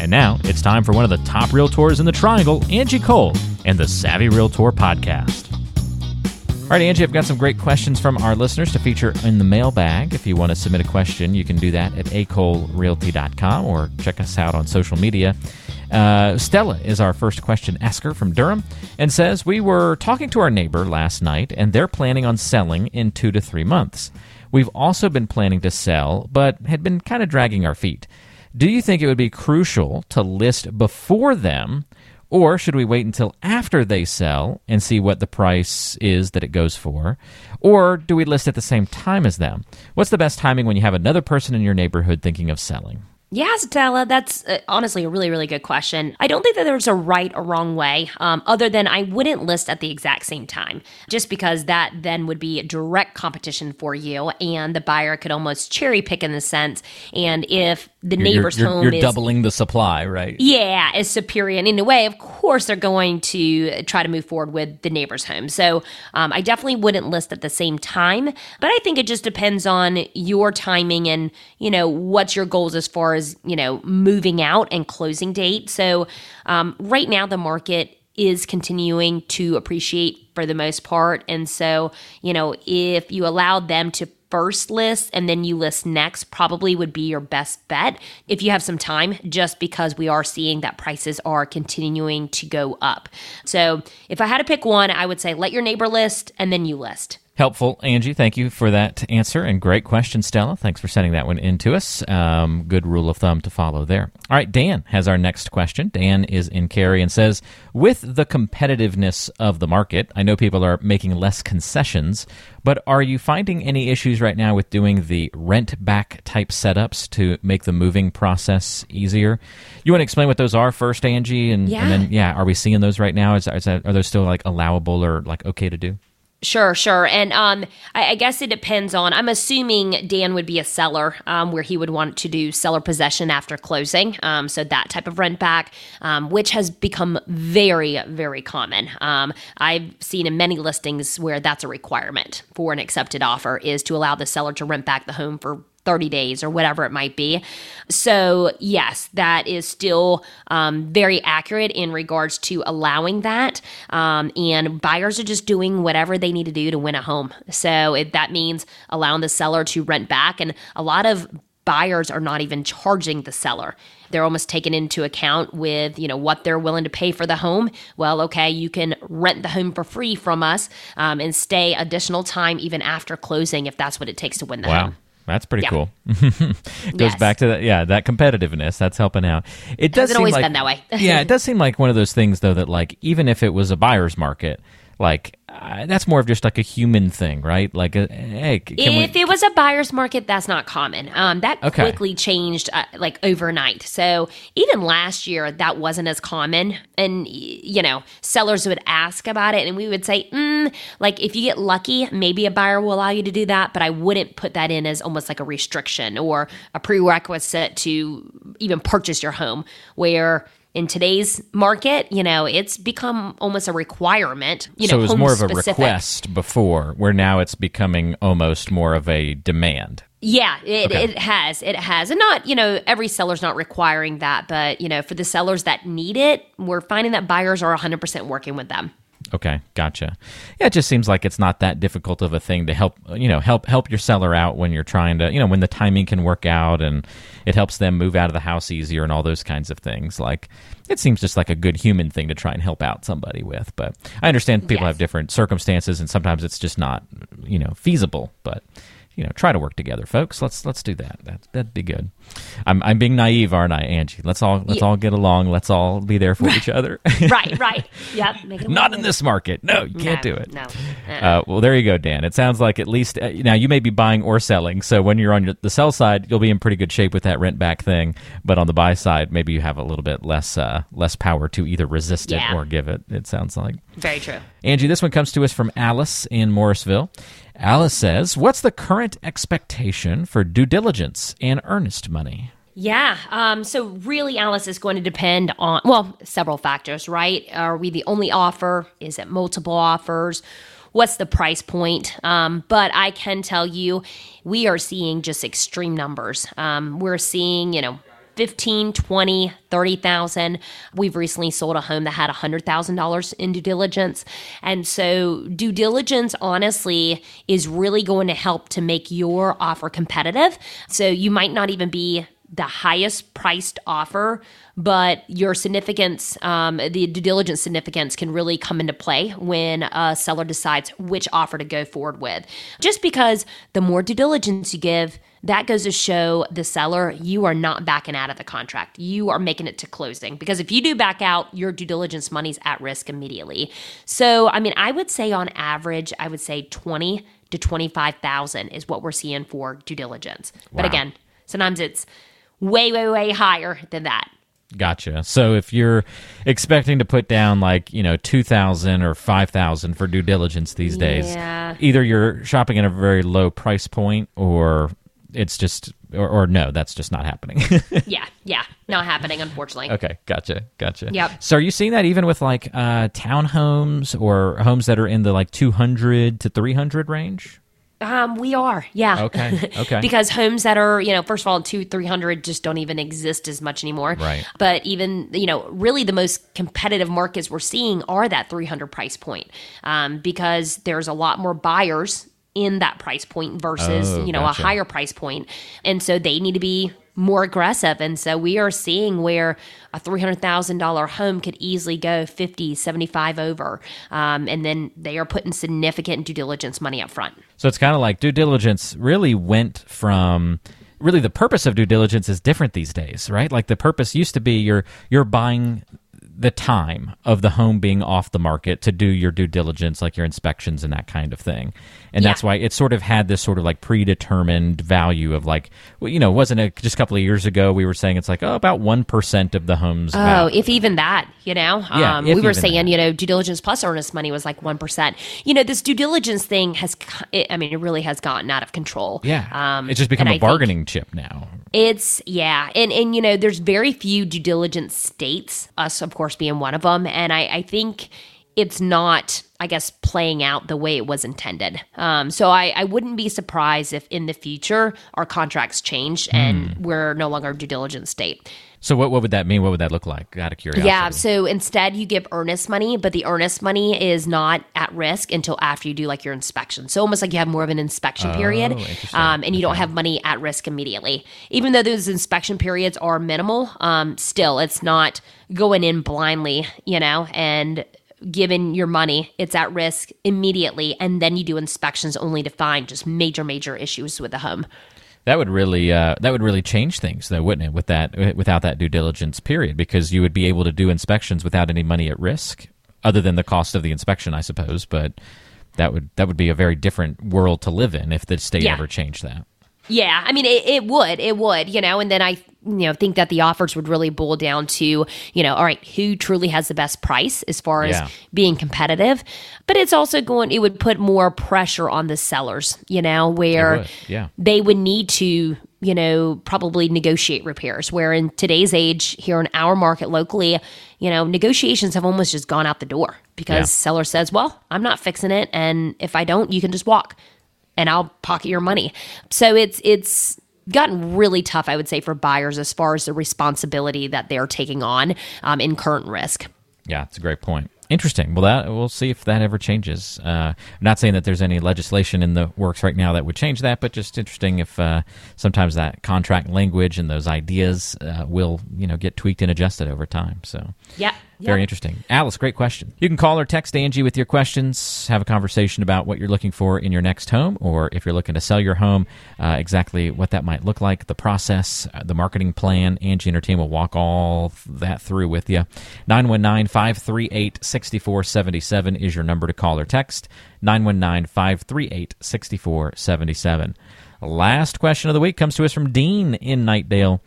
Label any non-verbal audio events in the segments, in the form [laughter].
And now it's time for one of the top realtors in the triangle, Angie Cole, and the Savvy Realtor podcast. All right, Angie, I've got some great questions from our listeners to feature in the mailbag. If you want to submit a question, you can do that at acolerealty.com or check us out on social media. Uh, Stella is our first question asker from Durham and says, We were talking to our neighbor last night, and they're planning on selling in two to three months. We've also been planning to sell, but had been kind of dragging our feet. Do you think it would be crucial to list before them, or should we wait until after they sell and see what the price is that it goes for? Or do we list at the same time as them? What's the best timing when you have another person in your neighborhood thinking of selling? Yeah, Stella, that's uh, honestly a really, really good question. I don't think that there's a right or wrong way, um, other than I wouldn't list at the exact same time, just because that then would be direct competition for you, and the buyer could almost cherry pick in the sense. And if the neighbor's you're, you're, home you're is doubling the supply, right? yeah, is superior. And in a way, of course, they're going to try to move forward with the neighbor's home. So um, I definitely wouldn't list at the same time. But I think it just depends on your timing and, you know, what's your goals as far as, you know, moving out and closing date. So um, right now, the market is continuing to appreciate for the most part. And so, you know, if you allow them to first list and then you list next probably would be your best bet if you have some time just because we are seeing that prices are continuing to go up. So, if I had to pick one, I would say let your neighbor list and then you list. Helpful, Angie. Thank you for that answer and great question, Stella. Thanks for sending that one in to us. Um, good rule of thumb to follow there. All right, Dan has our next question. Dan is in Cary and says, with the competitiveness of the market, I know people are making less concessions, but are you finding any issues right now with doing the rent back type setups to make the moving process easier? You want to explain what those are first, Angie, and, Yeah. and then yeah, are we seeing those right now? Is, is that, are those still like allowable or like okay to do? Sure, sure. And um, I, I guess it depends on. I'm assuming Dan would be a seller um, where he would want to do seller possession after closing. Um, so that type of rent back, um, which has become very, very common. Um, I've seen in many listings where that's a requirement for an accepted offer is to allow the seller to rent back the home for 30 days or whatever it might be. So, yes, that is still um, very accurate in regards to allowing that. Um, and buyers are just doing whatever they need to do to win a home. So, if that means allowing the seller to rent back. And a lot of buyers are not even charging the seller they're almost taken into account with you know what they're willing to pay for the home well okay you can rent the home for free from us um, and stay additional time even after closing if that's what it takes to win the Wow. home That's pretty Yeah. cool. [laughs] Goes Yes. back to that, yeah, that competitiveness. That's helping out. It does Hasn't seem always like, been that way. [laughs] yeah, it does seem like one of those things though that like even if it was a buyer's market, like uh, that's more of just like a human thing, right? Like, uh, hey, if we? it was a buyer's market, that's not common. Um, that Okay. quickly changed uh, like overnight. So even last year, that wasn't as common. And you know, sellers would ask about it, and we would say, mm, like if you get lucky, maybe a buyer will allow you to do that. But I wouldn't put that in as almost like a restriction or a prerequisite to even purchase your home. Where in today's market, you know, it's become almost a requirement. You so know, it was more of a specific. request before, where now it's becoming almost more of a demand. Yeah, it, Okay. it has. It has. And not, you know, every seller's not requiring that, but, you know, for the sellers that need it, we're finding that buyers are 100% working with them. Okay, gotcha. Yeah, it just seems like it's not that difficult of a thing to help you know help help your seller out when you're trying to you know when the timing can work out and it helps them move out of the house easier and all those kinds of things. Like it seems just like a good human thing to try and help out somebody with. But I understand people Yes. have different circumstances and sometimes it's just not you know feasible. But you know, try to work together, folks. Let's let's do that. That that'd be good. I'm I'm being naive, aren't I, Angie? Let's all let's Yeah. all get along. Let's all be there for each [laughs] other. right, right. [laughs] Yep. Not in this market. No, you can't No, do it. No. Uh, well, there you go, Dan. It sounds like at least uh, now you may be buying or selling. So when you're on your, the sell side, you'll be in pretty good shape with that rent back thing. But on the buy side, maybe you have a little bit less uh, less power to either resist Yeah. it or give it. It sounds like. Very true. Angie, this one comes to us from Alice in Morrisville. Alice says, "What's the current expectation for due diligence and earnest money?" Yeah. Um, so really, Alice is going to depend on, well, several factors, right? Are we the only offer? Is it multiple offers? What's the price point? Um, but I can tell you, we are seeing just extreme numbers. Um, we're seeing, you know, 15, 20, 30,000. We've recently sold a home that had $100,000 in due diligence. And so due diligence honestly is really going to help to make your offer competitive. So you might not even be the highest priced offer, but your significance, um, the due diligence significance can really come into play when a seller decides which offer to go forward with. Just because the more due diligence you give, that goes to show the seller you are not backing out of the contract. You are making it to closing. Because if you do back out, your due diligence money's at risk immediately. So, I mean, I would say on average, I would say 20 to 25,000 is what we're seeing for due diligence. But again, sometimes it's way, way, way higher than that. Gotcha. So if you're expecting to put down like, you know, 2000 or 5000 for due diligence these days, Yeah. either you're shopping at a very low price point or it's just or, or no, that's just not happening. [laughs] Yeah, yeah, not happening, unfortunately. okay, gotcha. Gotcha. Yep. So are you seeing that even with like uh townhomes or homes that are in the like 200 to 300 range? Um, we are, yeah. Okay, [laughs] okay. because homes that are, you know, first of all, two, three hundred just don't even exist as much anymore. Right. But even, you know, really the most competitive markets we're seeing are that three hundred price point, um, because there's a lot more buyers in that price point versus, Oh, you know, gotcha. a higher price point, and so they need to be more aggressive and so we are seeing where a $300000 home could easily go 50 75 over um, and then they are putting significant due diligence money up front So it's kind of like due diligence really went from really the purpose of due diligence is different these days, right? Like the purpose used to be you're you're buying the time of the home being off the market to do your due diligence like your inspections and that kind of thing. And that's why it sort of had this sort of like predetermined value of like well, you know, wasn't it just a couple of years ago we were saying it's like oh about 1% of the homes Oh, value. if even that, you know, Yeah, um, we were saying, that. you know, due diligence plus earnest money was like one percent. You know, this due diligence thing has, it, I mean, it really has gotten out of control. yeah. um, it's just become a bargaining chip now. It's yeah, and and you know, there's very few due diligence states, us of course being one of them, and I, I think it's not, I guess, playing out the way it was intended. Um, so I, I wouldn't be surprised if in the future our contracts change and Hmm. we're no longer due diligence state. So what what would that mean? What would that look like? Out of curiosity. Yeah, so instead you give earnest money, but the earnest money is not at risk until after you do like your inspection. So almost like you have more of an inspection period, Oh, interesting. um, and you don't have money at risk immediately. Even though those inspection periods are minimal, um, still it's not going in blindly, you know, and given your money, it's at risk immediately, and then you do inspections only to find just major, major issues with the home. That would really uh, that would really change things, though, wouldn't it? With that, without that due diligence period, because you would be able to do inspections without any money at risk, other than the cost of the inspection, I suppose. But that would that would be a very different world to live in if the state Yeah. ever changed that. Yeah, I mean, it, it would, it would, you know, and then I, you know, think that the offers would really boil down to, you know, all right, who truly has the best price as far as Yeah. being competitive, but it's also going, it would put more pressure on the sellers, you know, where would, yeah. they would need to, you know, probably negotiate repairs. Where in today's age, here in our market locally, you know, negotiations have almost just gone out the door because Yeah. seller says, well, I'm not fixing it, and if I don't, you can just walk and I'll pocket your money. So it's it's gotten really tough, I would say, for buyers as far as the responsibility that they're taking on um, in current risk. Yeah, it's a great point. Interesting. Well, that we'll see if that ever changes. Uh, I'm not saying that there's any legislation in the works right now that would change that, but just interesting if uh, sometimes that contract language and those ideas uh, will, you know, get tweaked and adjusted over time. So, Yeah. Very interesting. Alice, great question. You can call or text Angie with your questions, have a conversation about what you're looking for in your next home, or if you're looking to sell your home, uh, exactly what that might look like, the process, uh, the marketing plan. Angie and her team will walk all that through with you. 919 538 6477 is your number to call or text. 919 538 6477. Last question of the week comes to us from Dean in Knightdale.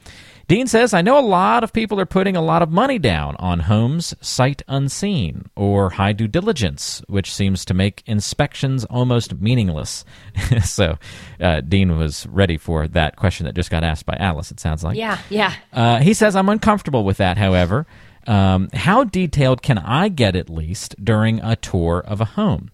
Dean says, I know a lot of people are putting a lot of money down on homes sight unseen or high due diligence, which seems to make inspections almost meaningless. [laughs] so, uh, Dean was ready for that question that just got asked by Alice, it sounds like. Yeah, yeah. Uh, he says, I'm uncomfortable with that, however. Um, how detailed can I get at least during a tour of a home?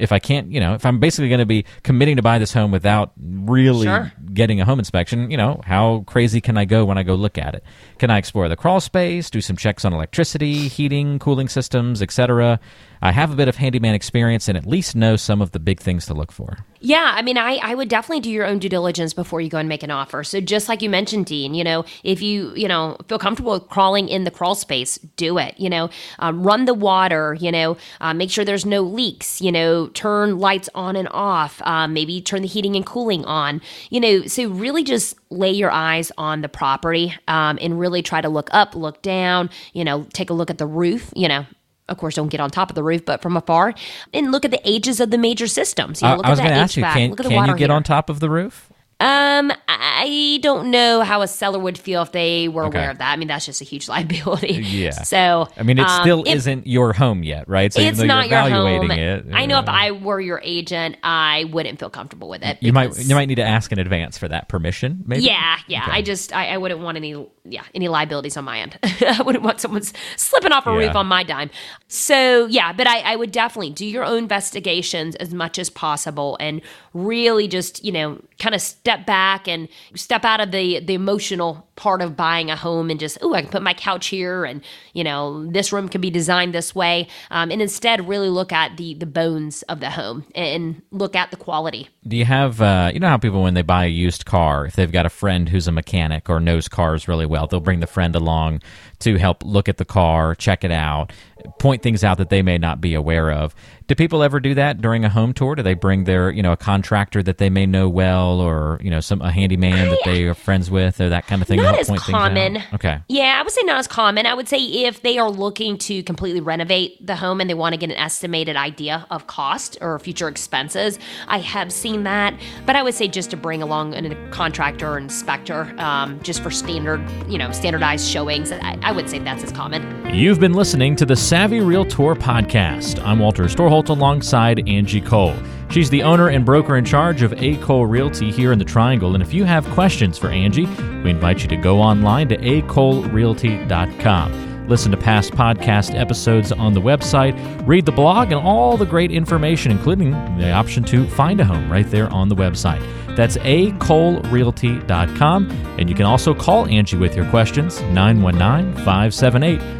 If I can't, you know, if I'm basically going to be committing to buy this home without really Sure. getting a home inspection, you know, how crazy can I go when I go look at it? Can I explore the crawl space, do some checks on electricity, heating, cooling systems, etc.? I have a bit of handyman experience and at least know some of the big things to look for. Yeah, I mean, I, I would definitely do your own due diligence before you go and make an offer. So just like you mentioned, Dean, you know, if you you know feel comfortable crawling in the crawl space, do it. You know, um, run the water. You know, uh, make sure there's no leaks. You know, turn lights on and off. Um, maybe turn the heating and cooling on. You know, so really just lay your eyes on the property um, and really try to look up, look down. You know, take a look at the roof. You know. Of course, don't get on top of the roof, but from afar, and look at the ages of the major systems. You know, look I was at going that to ask you, can, look at the can water you get heater. on top of the roof? Um, I don't know how a seller would feel if they were Okay. aware of that. I mean, that's just a huge [laughs] liability. Yeah. So I mean, it um, still if- isn't your home yet, right? So it's not your home. it, I know if uh, I were your agent, I wouldn't feel comfortable with it. you might you might need to ask in advance for that permission. Maybe. Yeah, yeah. Okay. I just I, I wouldn't want any yeah any liabilities on my end. [laughs] I wouldn't want someone slipping off a Yeah. roof on my dime. So yeah, but I, I would definitely do your own investigations as much as possible and really just you know kind of step back and step out of the the emotional part of buying a home and just oh I can put my couch here and you know this room can be designed this way um, and instead really look at the the bones of the home and look at the quality. Do you have, uh, you know how people, when they buy a used car, if they've got a friend who's a mechanic or knows cars really well, they'll bring the friend along to help look at the car, check it out, point things out that they may not be aware of. Do people ever do that during a home tour? Do they bring their, you know, a contractor that they may know well or, you know, some a handyman that they are friends with or that kind of thing Not as point common. things out? Okay. Yeah, I would say not as common. I would say if they are looking to completely renovate the home and they want to get an estimated idea of cost or future expenses, I have seen that. But I would say just to bring along a contractor or inspector, um, just for standard, you know, standardized showings. I, I would say that's as common. You've been listening to the Savvy Realtor podcast. I'm Walter Storholt alongside Angie Cole. She's the owner and broker in charge of A. Cole Realty here in the Triangle. And if you have questions for Angie, we invite you to go online to acolerealty.com. Listen to past podcast episodes on the website, read the blog, and all the great information, including the option to find a home right there on the website. That's acolerealty.com. And you can also call Angie with your questions, 919 578